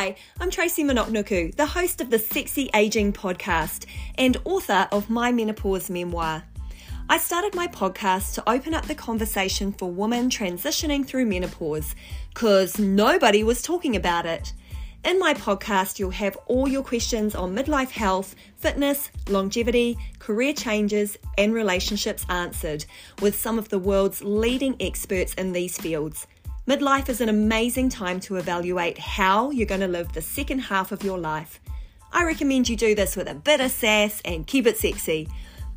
Hi, I'm Tracy Monoknuku, the host of the Sexy Aging podcast and author of my menopause memoir. I started my podcast to open up the conversation for women transitioning through menopause because nobody was talking about it. In my podcast, you'll have all your questions on midlife health, fitness, longevity, career changes, and relationships answered with some of the world's leading experts in these fields. Midlife is an amazing time to evaluate how you're going to live the second half of your life. I recommend you do this with a bit of sass and keep it sexy.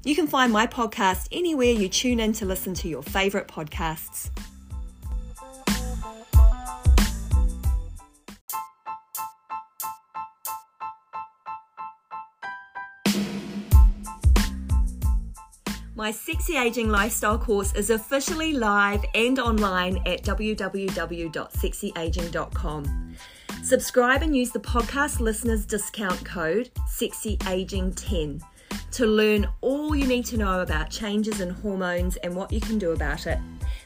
You can find my podcast anywhere you tune in to listen to your favourite podcasts. My Sexy Aging Lifestyle course is officially live and online at www.sexyaging.com. Subscribe and use the podcast listeners discount code SEXYAGING10 to learn all you need to know about changes in hormones and what you can do about it.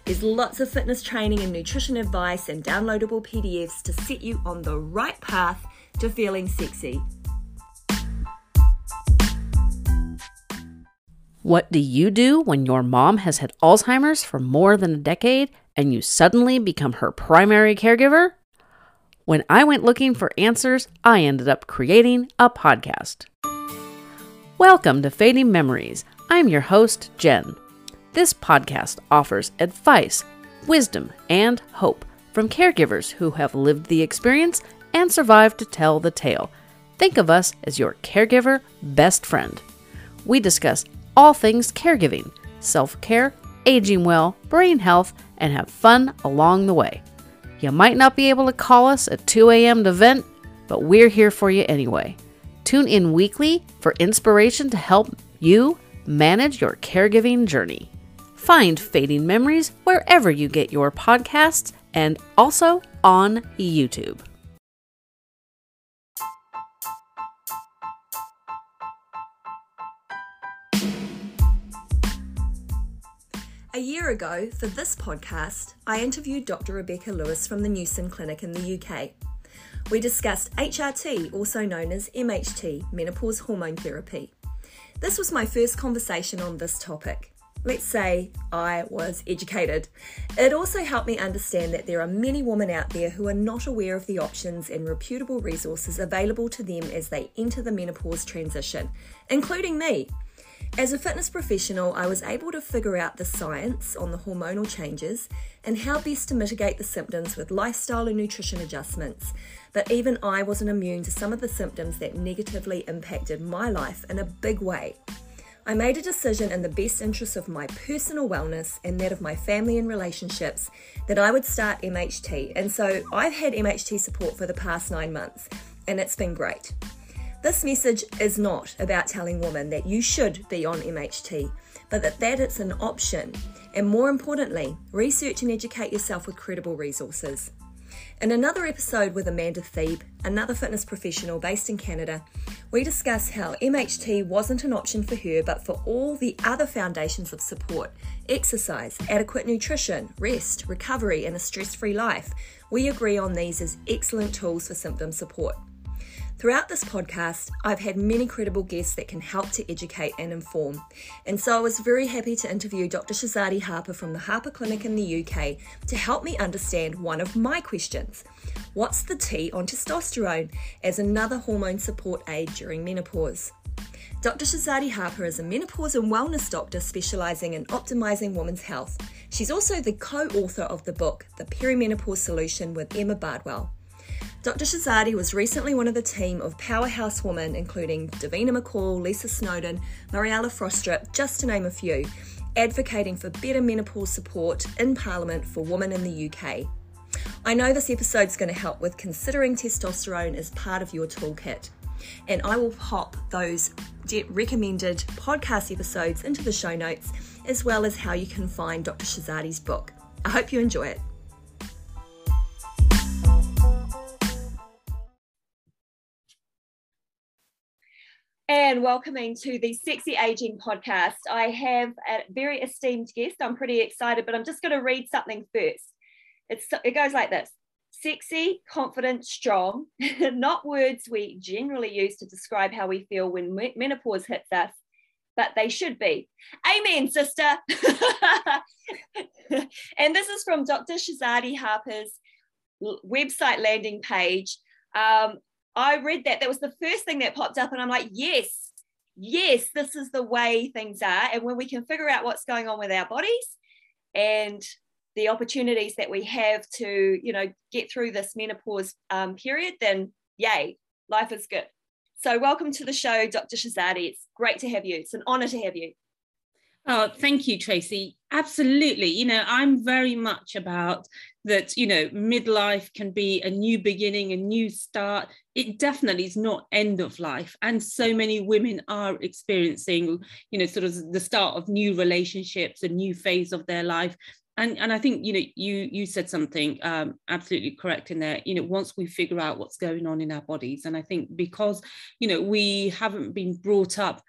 There's lots of fitness training and nutrition advice and downloadable PDFs to set you on the right path to feeling sexy. What do you do when your mom has had Alzheimer's for more than a decade and you suddenly become her primary caregiver? When I went looking for answers, I ended up creating a podcast. Welcome to Fading Memories. I'm your host, Jen. This podcast offers advice, wisdom, and hope from caregivers who have lived the experience and survived to tell the tale. Think of us as your caregiver best friend. We discuss all things caregiving, self care, aging well, brain health, and have fun along the way. You might not be able to call us at 2 a.m. to vent, but we're here for you anyway. Tune in weekly for inspiration to help you manage your caregiving journey. Find Fading Memories wherever you get your podcasts and also on YouTube. A year ago, for this podcast, I interviewed Dr. Rebecca Lewis from the Newson Clinic in the UK. We discussed HRT, also known as MHT, menopause hormone therapy. This was my first conversation on this topic. Let's say I was educated. It also helped me understand that there are many women out there who are not aware of the options and reputable resources available to them as they enter the menopause transition, including me. As a fitness professional, I was able to figure out the science on the hormonal changes and how best to mitigate the symptoms with lifestyle and nutrition adjustments. But even I wasn't immune to some of the symptoms that negatively impacted my life in a big way. I made a decision in the best interest of my personal wellness and that of my family and relationships that I would start MHT. And so I've had MHT support for the past nine months, and it's been great. This message is not about telling women that you should be on MHT, but that, that it's an option. And more importantly, research and educate yourself with credible resources. In another episode with Amanda Thebe, another fitness professional based in Canada, we discuss how MHT wasn't an option for her, but for all the other foundations of support exercise, adequate nutrition, rest, recovery, and a stress free life. We agree on these as excellent tools for symptom support. Throughout this podcast, I've had many credible guests that can help to educate and inform. And so I was very happy to interview Dr. Shahzadi Harper from the Harper Clinic in the UK to help me understand one of my questions What's the T on testosterone as another hormone support aid during menopause? Dr. Shahzadi Harper is a menopause and wellness doctor specialising in optimising women's health. She's also the co author of the book, The Perimenopause Solution with Emma Bardwell. Dr. Shahzadi was recently one of the team of powerhouse women, including Davina McCall, Lisa Snowdon, Mariella Frostrup, just to name a few, advocating for better menopause support in Parliament for women in the UK. I know this episode is going to help with considering testosterone as part of your toolkit. And I will pop those recommended podcast episodes into the show notes, as well as how you can find Dr. Shahzadi's book. I hope you enjoy it. And welcoming to the Sexy Aging podcast. I have a very esteemed guest. I'm pretty excited, but I'm just going to read something first. It's, it goes like this sexy, confident, strong, not words we generally use to describe how we feel when menopause hits us, but they should be. Amen, sister. and this is from Dr. Shahzadi Harper's website landing page. Um, I read that. That was the first thing that popped up, and I'm like, yes, yes, this is the way things are. And when we can figure out what's going on with our bodies and the opportunities that we have to, you know, get through this menopause um, period, then yay, life is good. So, welcome to the show, Dr. Shahzadi. It's great to have you. It's an honor to have you. Oh, thank you, Tracy. Absolutely. You know, I'm very much about that, you know, midlife can be a new beginning, a new start. It definitely is not end of life. And so many women are experiencing, you know, sort of the start of new relationships, a new phase of their life. And, and I think you know you you said something um, absolutely correct in there. You know, once we figure out what's going on in our bodies, and I think because you know we haven't been brought up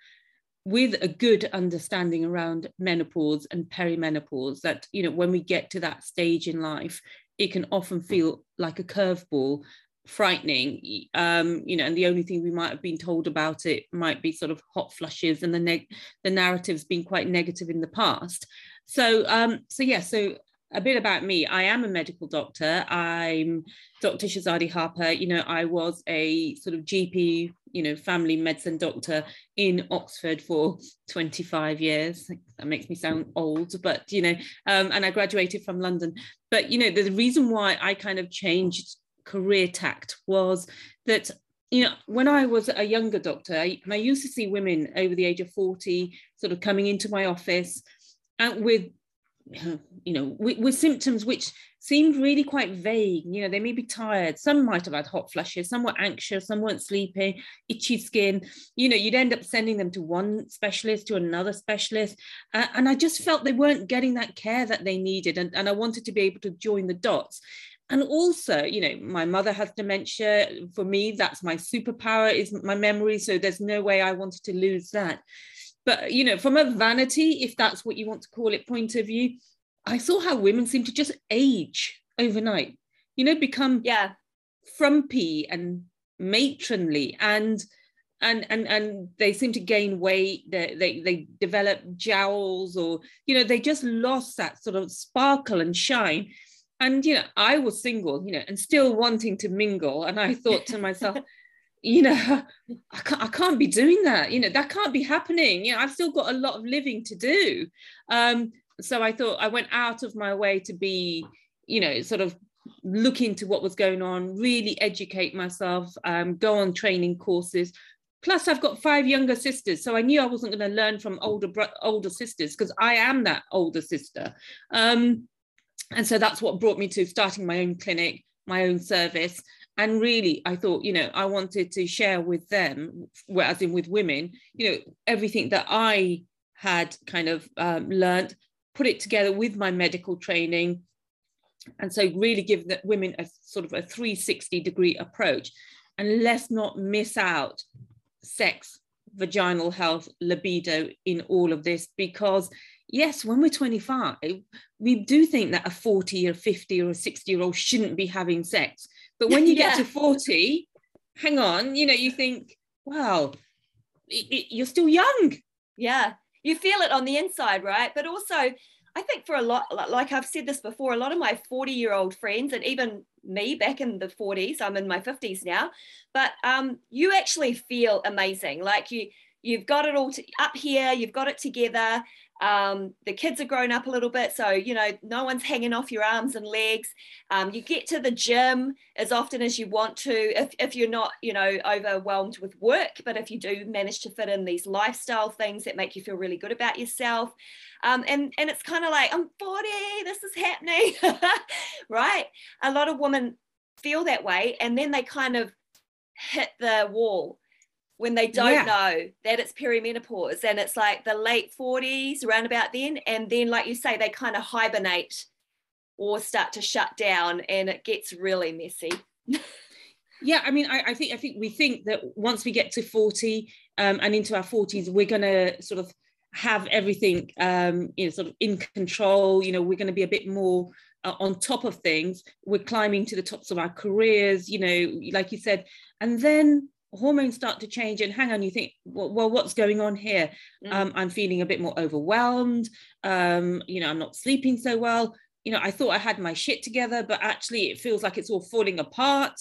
with a good understanding around menopause and perimenopause that you know when we get to that stage in life it can often feel like a curveball frightening um you know and the only thing we might have been told about it might be sort of hot flushes and the neg- the narrative's been quite negative in the past. So um so yeah so a bit about me. I am a medical doctor. I'm Dr. Shahzadi Harper. You know, I was a sort of GP, you know, family medicine doctor in Oxford for 25 years. That makes me sound old, but you know, um, and I graduated from London. But you know, the reason why I kind of changed career tact was that you know, when I was a younger doctor, I, I used to see women over the age of 40 sort of coming into my office and with you know, with, with, symptoms which seemed really quite vague. You know, they may be tired. Some might have had hot flushes. Some were anxious. Some weren't sleeping. Itchy skin. You know, you'd end up sending them to one specialist to another specialist, uh, and I just felt they weren't getting that care that they needed. And, and I wanted to be able to join the dots. And also, you know, my mother has dementia. For me, that's my superpower is my memory. So there's no way I wanted to lose that. But you know, from a vanity, if that's what you want to call it, point of view, I saw how women seem to just age overnight. You know, become yeah frumpy and matronly and and and and they seem to gain weight they, they they develop jowls or you know they just lost that sort of sparkle and shine and you know i was single you know and still wanting to mingle and i thought to myself you know I can't, I can't be doing that. You know that can't be happening. You know i've still got a lot of living to do. Um, so i thought i went out of my way to be you know sort of look into what was going on really educate myself um, go on training courses. Plus i've got five younger sisters so i knew i wasn't going to learn from older older sisters because i am that older sister. Um, and so that's what brought me to starting my own clinic my own service and really i thought you know i wanted to share with them as in with women you know everything that i had kind of um, learned put it together with my medical training. And so really give the women a sort of a 360 degree approach. And let's not miss out sex vaginal health libido in all of this because yes when we're 25 we do think that a 40 or 50 or a 60 year old shouldn't be having sex but when you yeah. get to 40, hang on, you know, you think, wow, it, it, you're still young. Yeah. You feel it on the inside, right? But also, I think for a lot, like I've said this before, a lot of my 40 year old friends, and even me back in the 40s, I'm in my 50s now, but um, you actually feel amazing. Like you, you've got it all to, up here, you've got it together. Um, the kids are grown up a little bit, so you know no one's hanging off your arms and legs. Um, you get to the gym as often as you want to, if, if you're not you know overwhelmed with work, but if you do manage to fit in these lifestyle things that make you feel really good about yourself. Um, and and it's kind of like I'm 40, this is happening, right? A lot of women feel that way, and then they kind of hit the wall when they don't yeah. know that it's perimenopause and it's like the late 40s around about then. And then like you say they kind of hibernate or start to shut down and it gets really messy. Yeah i mean I, I, think i think we think that once we get to 40 um, and into our 40s we're going to sort of have everything um, you know sort of in control. You know we're going to be a bit more uh, on top of things. We're climbing to the tops of our careers you know like you said. And then hormones start to change and hang on you think well, well what's going on here? Mm. um, i'm feeling a bit more overwhelmed. Um, you know i'm not sleeping so well. You know i thought i had my shit together but actually it feels like it's all falling apart.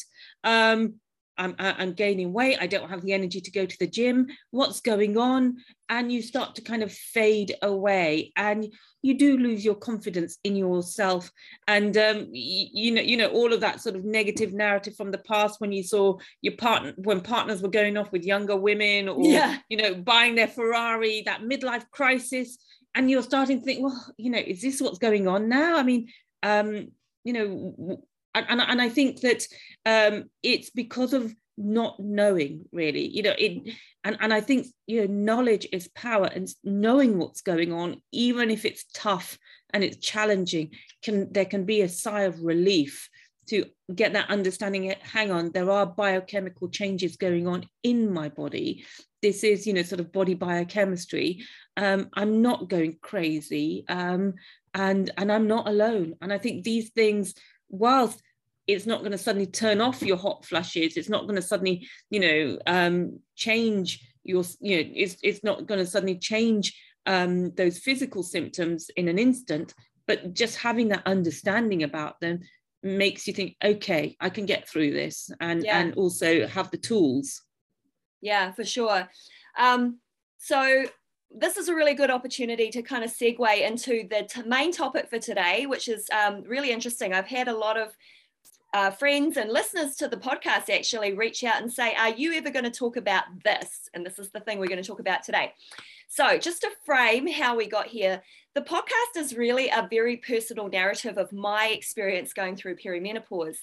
Um, I'm, I'm gaining weight. I don't have the energy to go to the gym. What's going on? And you start to kind of fade away, and you do lose your confidence in yourself. And um, you, you know, you know, all of that sort of negative narrative from the past when you saw your partner when partners were going off with younger women, or yeah. you know, buying their Ferrari. That midlife crisis, and you're starting to think, well, you know, is this what's going on now? I mean, um, you know and, and I think that um, it's because of not knowing really you know it and, and i think you know knowledge is power and knowing what's going on even if it's tough and it's challenging can there can be a sigh of relief to get that understanding it hang on there are biochemical changes going on in my body. This is you know sort of body biochemistry. Um, i'm not going crazy um, and and i'm not alone. And i think these things whilst it's not going to suddenly turn off your hot flushes it's not going to suddenly you know um, change your you know it's, it's not going to suddenly change um, those physical symptoms in an instant but just having that understanding about them makes you think okay i can get through this and yeah. and also have the tools yeah for sure um, so this is a really good opportunity to kind of segue into the t- main topic for today, which is um, really interesting. I've had a lot of uh, friends and listeners to the podcast actually reach out and say, Are you ever going to talk about this? And this is the thing we're going to talk about today. So, just to frame how we got here, the podcast is really a very personal narrative of my experience going through perimenopause.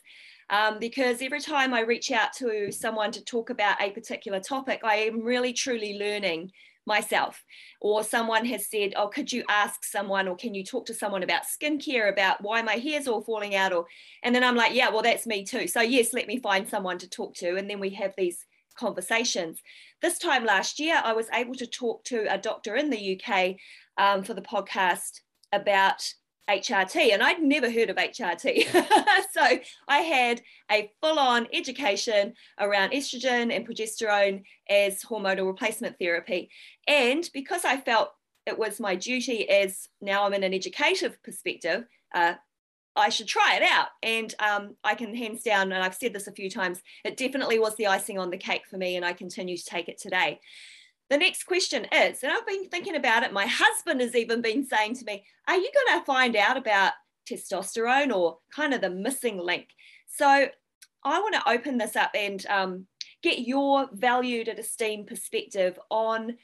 Um, because every time I reach out to someone to talk about a particular topic, I am really truly learning myself. Or someone has said oh could you ask someone or can you talk to someone about skincare about why my hair's all falling out? Or and then i'm like yeah well that's me too. So yes let me find someone to talk to and then we have these conversations. This time last year i was able to talk to a doctor in the uk um, for the podcast about HRT, and I'd never heard of HRT. so I had a full on education around estrogen and progesterone as hormonal replacement therapy. And because I felt it was my duty as now I'm in an educative perspective, uh, I should try it out. And um, I can hands down, and I've said this a few times, it definitely was the icing on the cake for me, and I continue to take it today. The next question is, and I've been thinking about it, my husband has even been saying to me, Are you going to find out about testosterone or kind of the missing link? So I want to open this up and um, get your valued and esteemed perspective on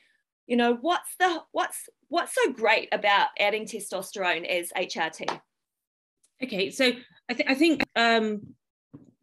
you know what's the what's what's so great about adding testosterone as hrt okay so i, th- I think um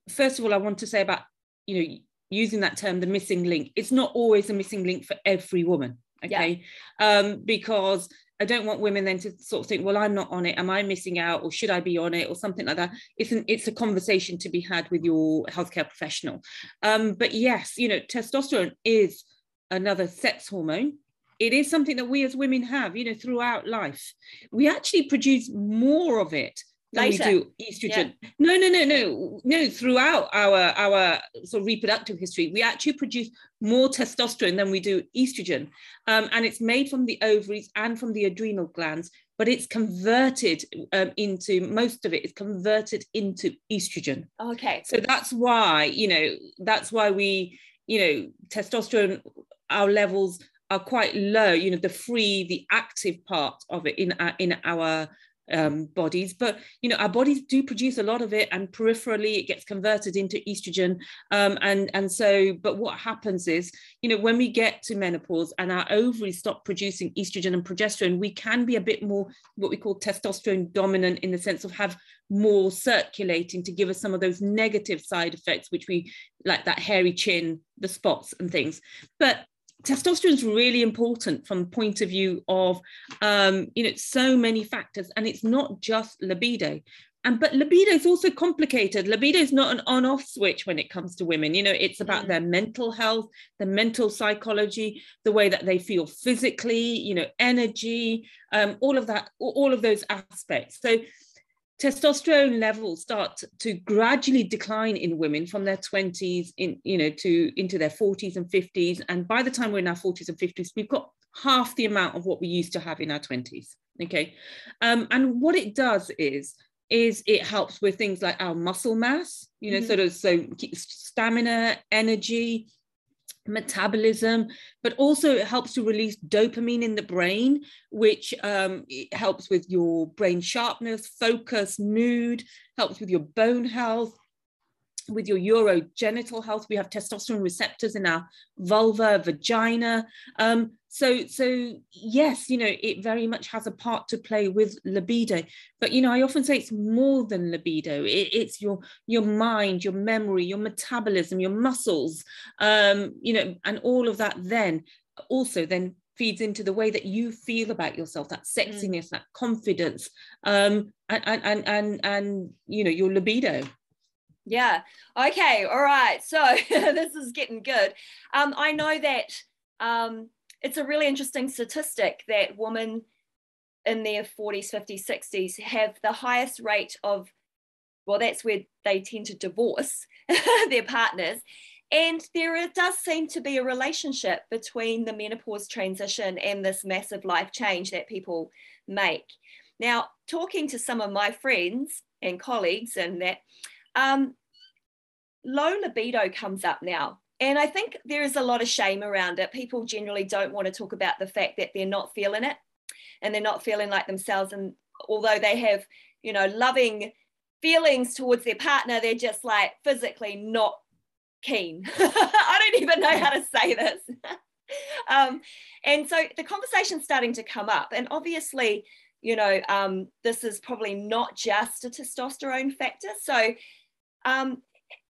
first of all i want to say about you know using that term the missing link it's not always a missing link for every woman okay yeah. um, because I don't want women then to sort of think, well, I'm not on it. Am I missing out, or should I be on it, or something like that? It's an it's a conversation to be had with your healthcare professional. Um, but yes, you know, testosterone is another sex hormone. It is something that we as women have, you know, throughout life. We actually produce more of it Later. we do estrogen. Yeah. No, no, no, no, no. Throughout our our sort of reproductive history, we actually produce more testosterone than we do estrogen, um, and it's made from the ovaries and from the adrenal glands. But it's converted um, into most of it is converted into estrogen. Okay. So that's why you know that's why we you know testosterone our levels are quite low. You know the free the active part of it in our, in our um, bodies but you know our bodies do produce a lot of it and peripherally it gets converted into estrogen um, and and so but what happens is you know when we get to menopause and our ovaries stop producing estrogen and progesterone we can be a bit more what we call testosterone dominant in the sense of have more circulating to give us some of those negative side effects which we like that hairy chin the spots and things. But testosterone is really important from the point of view of um, you know so many factors and it's not just libido. And but libido is also complicated. Libido is not an on-off switch when it comes to women. You know it's about mm. their mental health the mental psychology the way that they feel physically you know energy um, all of that all of those aspects. So testosterone levels start to gradually decline in women from their 20s in you know to into their 40s and 50s and by the time we're in our 40s and 50s we've got half the amount of what we used to have in our 20s okay um, and what it does is is it helps with things like our muscle mass you know mm-hmm. sort of so stamina energy metabolism, but also it helps to release dopamine in the brain, which um, helps with your brain sharpness, focus, mood, helps with your bone health, with your urogenital health. We have testosterone receptors in our vulva, vagina. Um, so, so yes, you know, it very much has a part to play with libido. But you know, I often say it's more than libido. It, it's your your mind, your memory, your metabolism, your muscles, um, you know, and all of that. Then also then feeds into the way that you feel about yourself that mm. sexiness mm. that confidence um and and and and you know your libido yeah. Okay. All right. So this is getting good. Um, I know that um, it's a really interesting statistic that women in their 40s, 50s, 60s have the highest rate of, well, that's where they tend to divorce their partners. And there does seem to be a relationship between the menopause transition and this massive life change that people make. Now, talking to some of my friends and colleagues and that, um, low libido comes up now. And I think there is a lot of shame around it. People generally don't want to talk about the fact that they're not feeling it and they're not feeling like themselves. And although they have, you know, loving feelings towards their partner, they're just like physically not keen. I don't even know how to say this. um, and so the conversation's starting to come up. And obviously, you know, um, this is probably not just a testosterone factor. So um,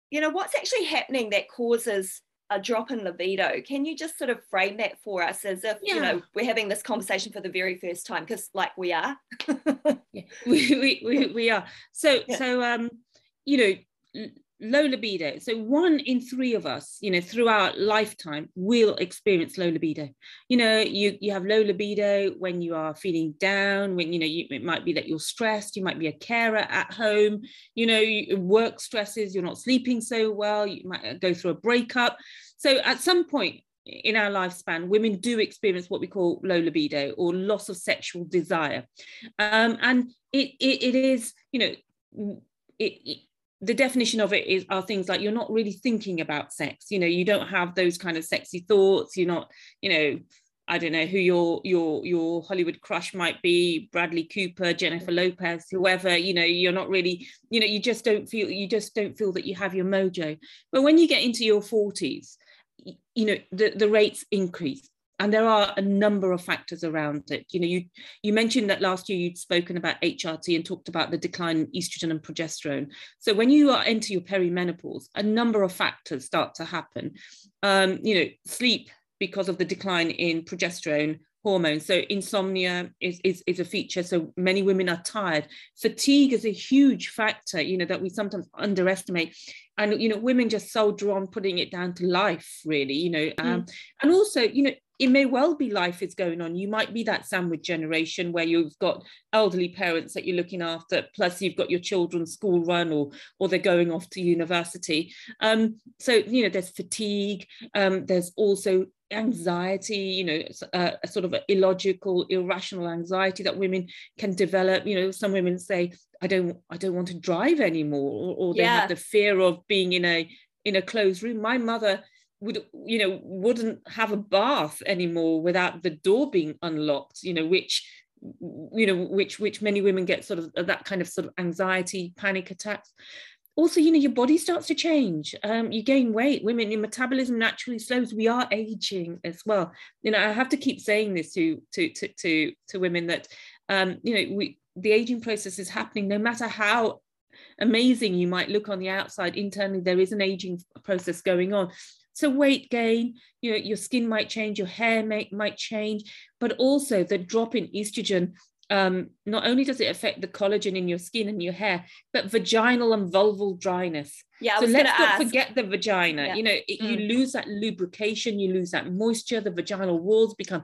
you know, what's actually happening that causes a drop in libido? Can you just sort of frame that for us as if, yeah. you know, we're having this conversation for the very first time? Because like we are. yeah, we, we, we, we, are. So, yeah. so, um, you know, low libido. So one in three of us, you know, throughout lifetime will experience low libido. You know, you you have low libido when you are feeling down, when you know you, it might be that you're stressed, you might be a carer at home, you know, you, work stresses, you're not sleeping so well, you might go through a breakup. So at some point in our lifespan, women do experience what we call low libido or loss of sexual desire, um, and it, it it is you know it, it the definition of it is are things like you're not really thinking about sex. You know you don't have those kind of sexy thoughts. You're not you know I don't know who your your your Hollywood crush might be, Bradley Cooper, Jennifer Lopez, whoever, you know, you're not really, you know, you just don't feel you just don't feel that you have your mojo. But when you get into your 40s, you know, the, the rates increase and there are a number of factors around it. You know you you mentioned that last year you'd spoken about hrt and talked about the decline in estrogen and progesterone. So when you are into your perimenopause a number of factors start to happen. Um, you know sleep because of the decline in progesterone hormones. So insomnia is, is is a feature. So many women are tired. Fatigue is a huge factor you know that we sometimes underestimate. And you know women just so drawn putting it down to life really you know um, mm. and also you know it may well be life is going on. You might be that sandwich generation where you've got elderly parents that you're looking after, plus you've got your children's school run or or they're going off to university. Um, so you know, there's fatigue. Um, there's also anxiety you know a, a, sort of illogical irrational anxiety that women can develop you know some women say i don't i don't want to drive anymore or, or they yeah. have the fear of being in a in a closed room my mother would you know wouldn't have a bath anymore without the door being unlocked you know which you know which which many women get sort of that kind of sort of anxiety panic attacks. Also you know your body starts to change. Um, you gain weight. Women your metabolism naturally slows. We are aging as well. You know i have to keep saying this to to to to, to women that um, you know we the aging process is happening no matter how amazing you might look on the outside. Internally there is an aging process going on so weight gain, you know, your skin might change, your hair may, might change, but also the drop in estrogen um, not only does it affect the collagen in your skin and your hair, but vaginal and vulval dryness. Yeah, so let's not ask. forget the vagina. Yeah. You know, it, mm. you lose that lubrication, you lose that moisture. The vaginal walls become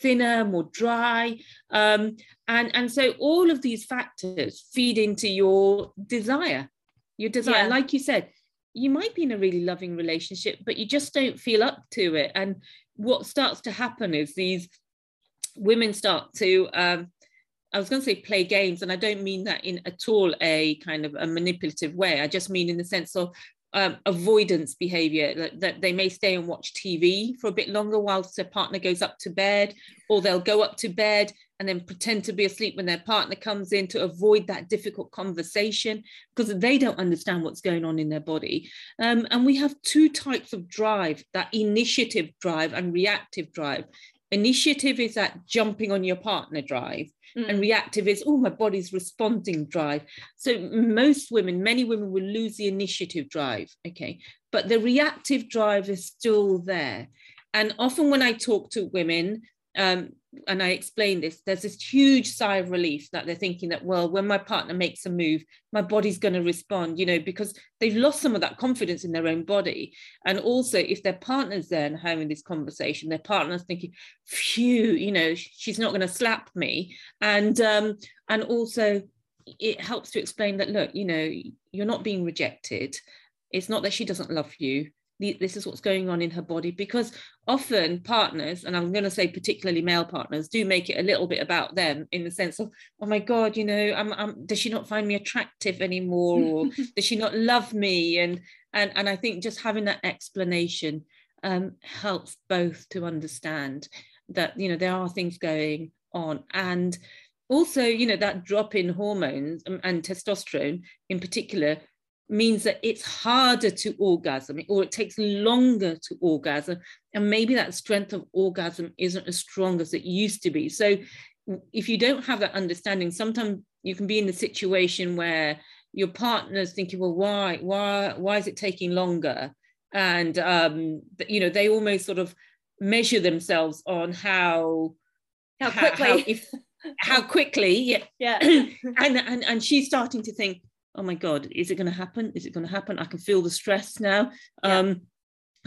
thinner, more dry. Um, and, and so all of these factors feed into your desire, your desire. Yeah. Like you said, you might be in a really loving relationship, but you just don't feel up to it. And what starts to happen is these women start to um, I was going to say play games, and I don't mean that in at all a kind of a manipulative way. I just mean in the sense of um, avoidance behavior that, that, they may stay and watch TV for a bit longer whilst their partner goes up to bed, or they'll go up to bed and then pretend to be asleep when their partner comes in to avoid that difficult conversation because they don't understand what's going on in their body. Um, and we have two types of drive that initiative drive and reactive drive. Initiative is that jumping on your partner drive, mm. and reactive is, oh, my body's responding drive. So most women, many women will lose the initiative drive, okay, but the reactive drive is still there. And often when I talk to women, um, and I explain this, there's this huge sigh of relief that they're thinking that, well, when my partner makes a move, my body's going to respond, you know, because they've lost some of that confidence in their own body. And also, if their partner's there and having this conversation, their partner's thinking, phew, you know, she's not going to slap me. And um, and also it helps to explain that, look, you know, you're not being rejected. It's not that she doesn't love you this is what's going on in her body because often partners and i'm going to say particularly male partners do make it a little bit about them in the sense of oh my god you know I'm, I'm, does she not find me attractive anymore? Or does she not love me? And and and i think just having that explanation um, helps both to understand that you know there are things going on. And also you know that drop in hormones and, and testosterone in particular means that it's harder to orgasm or it takes longer to orgasm and maybe that strength of orgasm isn't as strong as it used to be. So if you don't have that understanding sometimes you can be in the situation where your partner's thinking well why why why is it taking longer? And um you know they almost sort of measure themselves on how how quickly how, if, how quickly yeah. Yeah. And, and and she's starting to think oh my god is it going to happen? Is it going to happen? I can feel the stress now. Yeah. um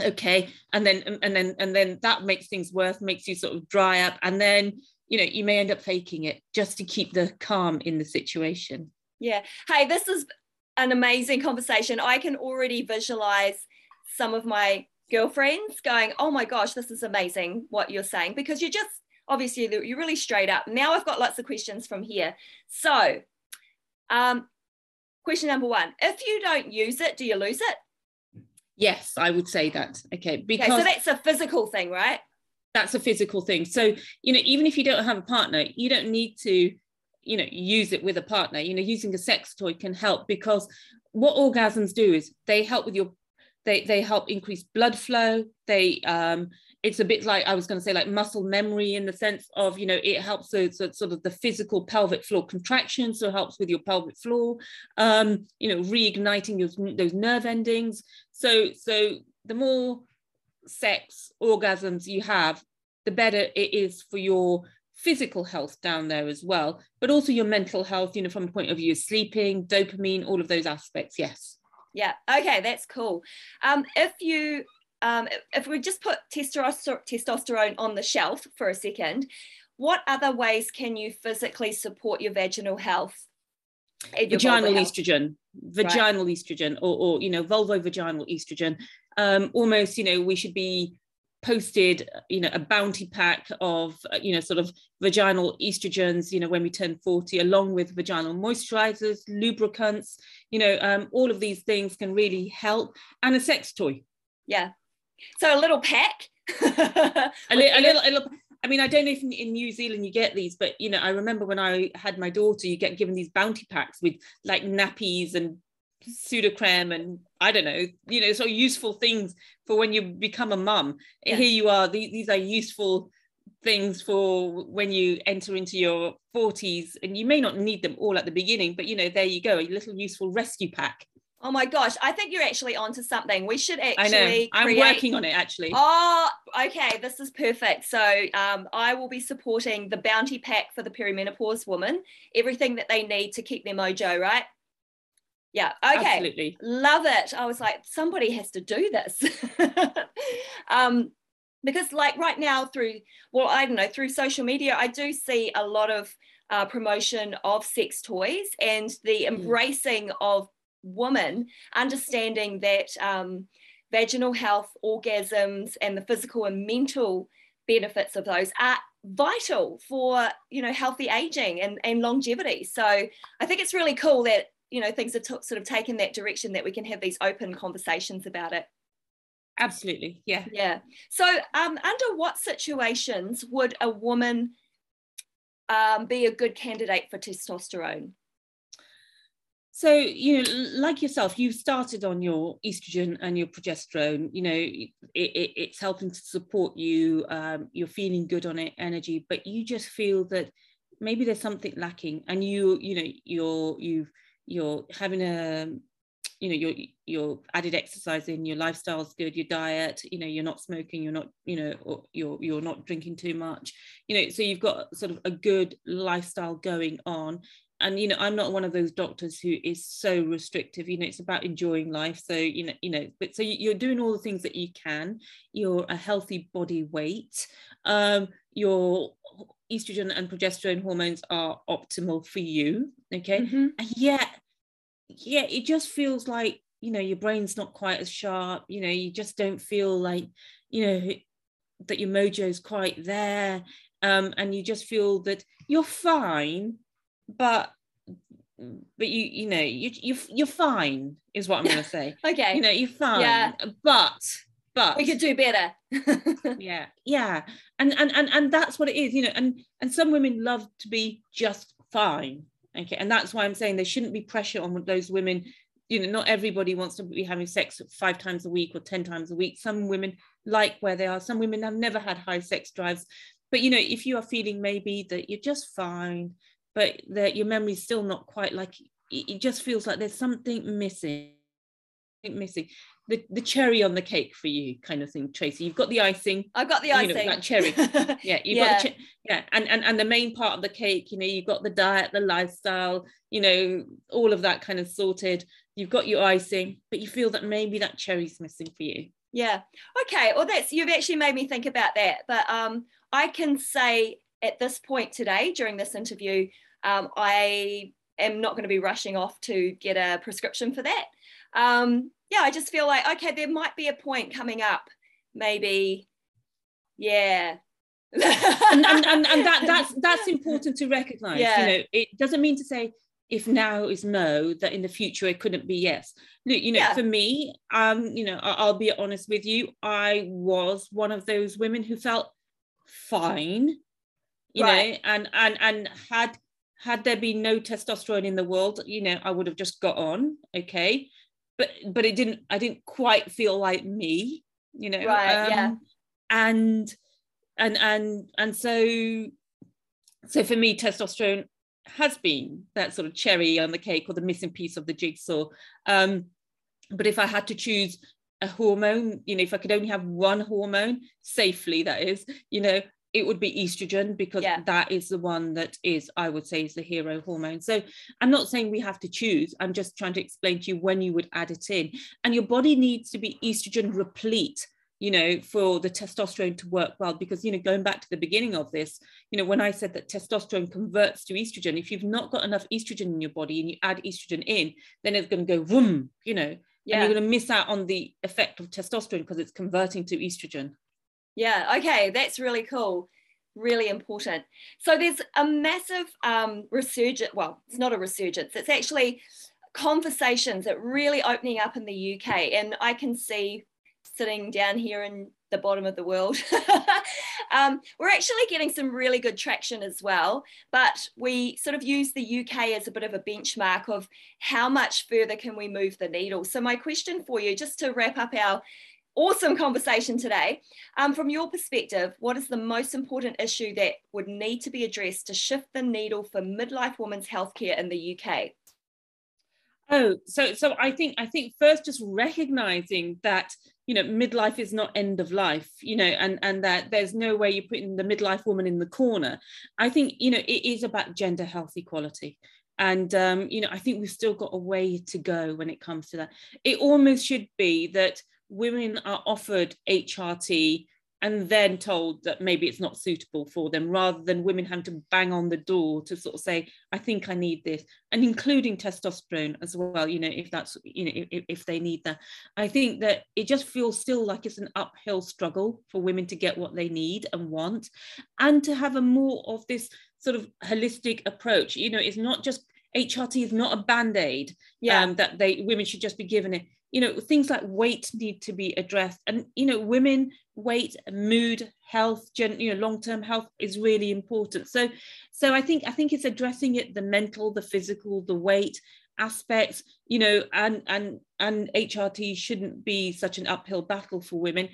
okay. And then and then and then that makes things worse makes you sort of dry up. And then you know you may end up faking it just to keep the calm in the situation. Yeah. Hey this is an amazing conversation. I can already visualize some of my girlfriends going oh my gosh this is amazing what you're saying because you're just obviously you're really straight up. Now i've got lots of questions from here. So um, Question number one If you don't use it, do you lose it? Yes, I would say that. Okay. Because okay, so that's a physical thing, right? That's a physical thing. So, you know, even if you don't have a partner, you don't need to, you know, use it with a partner. You know, using a sex toy can help because what orgasms do is they help with your they they help increase blood flow they um it's a bit like I was going to say like muscle memory in the sense of you know it helps with sort of the physical pelvic floor contraction so it helps with your pelvic floor um you know reigniting your, those nerve endings. So so the more sex orgasms you have the better it is for your physical health down there as well but also your mental health you know from a point of view of sleeping dopamine all of those aspects yes. Yeah okay that's cool. Um if you um, if we just put testosterone on the shelf for a second, what other ways can you physically support your vaginal health? Vaginal estrogen, vaginal right. estrogen, or, or you know, vulvovaginal estrogen. Um, almost, you know, we should be posted you know a bounty pack of you know sort of vaginal estrogens you know when we turn 40 along with vaginal moisturizers lubricants you know um, all of these things can really help and a sex toy yeah so a little pack. a, li- a, little, a little. I mean, I don't know if in, in, New Zealand you get these, but you know, I remember when I had my daughter, you get given these bounty packs with like nappies and Sudocrem and I don't know, you know, sort of useful things for when you become a mum. Yeah. Here you are. These, these are useful things for when you enter into your 40s and you may not need them all at the beginning but you know there you go a little useful rescue pack Oh my gosh, I think you're actually onto something. We should actually. I know. I'm create... working on it actually. Oh, okay. This is perfect. So um, I will be supporting the bounty pack for the perimenopause woman. Everything that they need to keep their mojo, right? Yeah. Okay. Absolutely. Love it. I was like, somebody has to do this. um, because like right now through well i don't know through social media i do see a lot of uh, promotion of sex toys and the hmm. embracing of women understanding that um, vaginal health orgasms and the physical and mental benefits of those are vital for you know healthy aging and, and longevity. So i think it's really cool that you know things are t- sort of taken that direction that we can have these open conversations about it. Absolutely yeah. Yeah. So um, under what situations would a woman um, be a good candidate for testosterone so you know like yourself you've started on your estrogen and your progesterone you know it, it, it's helping to support you um, you're feeling good on it energy but you just feel that maybe there's something lacking and you you know you're you've you're having a you know your your added exercising your lifestyle's good your diet you know you're not smoking you're not you know you're you're not drinking too much you know so you've got sort of a good lifestyle going on and you know i'm not one of those doctors who is so restrictive you know it's about enjoying life so you know you know but so you're doing all the things that you can you're a healthy body weight um your estrogen and progesterone hormones are optimal for you okay mm-hmm. and yet yeah it just feels like you know your brain's not quite as sharp you know you just don't feel like you know that your mojo's quite there um, and you just feel that you're fine but but you you know you you you're fine is what I'm going to say. okay. You know you're fine. Yeah. But but we could do better. yeah yeah and and and and that's what it is you know and and some women love to be just fine okay and that's why i'm saying there shouldn't be pressure on those women you know not everybody wants to be having sex five times a week or 10 times a week some women like where they are some women have never had high sex drives but you know if you are feeling maybe that you're just fine but that your memory's still not quite like it just feels like there's something missing missing. The, the cherry on the cake for you kind of thing tracy. You've got the icing i've got the icing you know, that cherry. Yeah you've yeah. got the yeah and, and and the main part of the cake you know you've got the diet the lifestyle you know all of that kind of sorted. You've got your icing but you feel that maybe that cherry's missing for you. Yeah. Okay well that's you've actually made me think about that but um i can say at this point today during this interview um, i am not going to be rushing off to get a prescription for that um, yeah, I just feel like, okay, there might be a point coming up, maybe, yeah. and, and, and, and, that that's that's important to recognize. Yeah. You know, it doesn't mean to say if now is no, that in the future it couldn't be yes. Look, you know, yeah. for me, um, you know, I'll be honest with you, I was one of those women who felt fine, you right. know, and and and had had there been no testosterone in the world, you know, I would have just got on, okay? But but it didn't i didn't quite feel like me you know? Right um, yeah and and and and so so for me testosterone has been that sort of cherry on the cake or the missing piece of the jigsaw. Um but if i had to choose a hormone you know if i could only have one hormone safely that is you know it would be estrogen because yeah. that is the one that is i would say is the hero hormone. So i'm not saying we have to choose. I'm just trying to explain to you when you would add it in. And your body needs to be estrogen replete you know for the testosterone to work well. Because you know going back to the beginning of this you know when i said that testosterone converts to estrogen if you've not got enough estrogen in your body and you add estrogen in then it's going to go boom you know yeah. and you're going to miss out on the effect of testosterone because it's converting to estrogen yeah, okay, that's really cool. Really important. So there's a massive um, resurgence. Well, it's not a resurgence, it's actually conversations that really opening up in the UK. And I can see sitting down here in the bottom of the world. um, we're actually getting some really good traction as well, but we sort of use the UK as a bit of a benchmark of how much further can we move the needle. So my question for you, just to wrap up our awesome conversation today. Um, from your perspective, what is the most important issue that would need to be addressed to shift the needle for midlife women's healthcare in the UK? Oh, so so I think I think first just recognizing that you know midlife is not end of life, you know, and and that there's no way you're putting the midlife woman in the corner. I think you know it is about gender health equality and um, you know i think we've still got a way to go when it comes to that it almost should be that women are offered HRT and then told that maybe it's not suitable for them rather than women having to bang on the door to sort of say i think i need this and including testosterone as well you know if that's you know if, if they need that. I think that it just feels still like it's an uphill struggle for women to get what they need and want and to have a more of this sort of holistic approach. You know it's not just hrt is not a band-aid yeah. um, that they women should just be given it you know things like weight need to be addressed. And you know women weight mood health gen, you know long-term health is really important. So so i think i think it's addressing it the mental the physical the weight aspects you know and and and hrt shouldn't be such an uphill battle for women.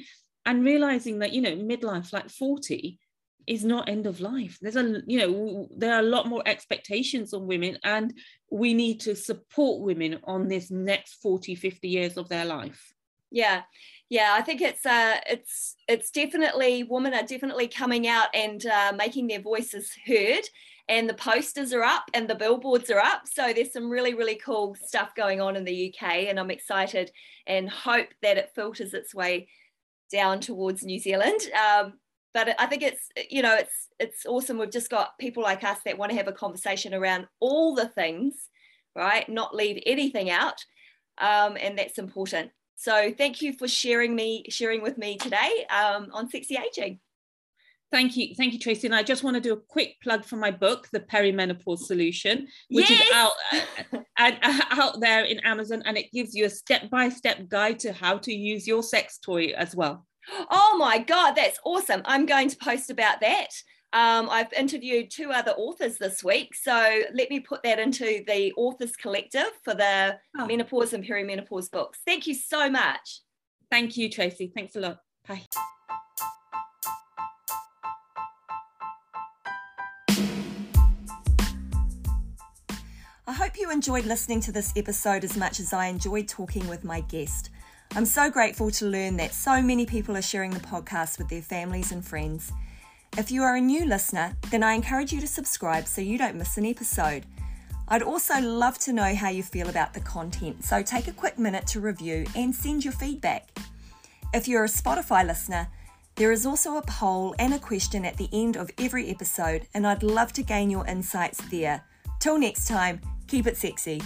And realizing that you know midlife like 40 is not end of life. There's a you know there are a lot more expectations on women and we need to support women on this next 40 50 years of their life. Yeah. Yeah i think it's uh it's it's definitely women are definitely coming out and uh, making their voices heard and the posters are up and the billboards are up. So there's some really really cool stuff going on in the uk and i'm excited and hope that it filters its way down towards new zealand. Um, but I think it's you know it's it's awesome. We've just got people like us that want to have a conversation around all the things, right? Not leave anything out, um, and that's important. So thank you for sharing me sharing with me today um, on sexy aging. Thank you, thank you, Tracy. And I just want to do a quick plug for my book, The Perimenopause Solution, which yes! is out and uh, out there in Amazon, and it gives you a step by step guide to how to use your sex toy as well. Oh my God, that's awesome. I'm going to post about that. Um, I've interviewed two other authors this week. So let me put that into the authors collective for the oh. menopause and perimenopause books. Thank you so much. Thank you, Tracy. Thanks a lot. Bye. I hope you enjoyed listening to this episode as much as I enjoyed talking with my guest. I'm so grateful to learn that so many people are sharing the podcast with their families and friends. If you are a new listener, then I encourage you to subscribe so you don't miss an episode. I'd also love to know how you feel about the content, so take a quick minute to review and send your feedback. If you're a Spotify listener, there is also a poll and a question at the end of every episode, and I'd love to gain your insights there. Till next time, keep it sexy.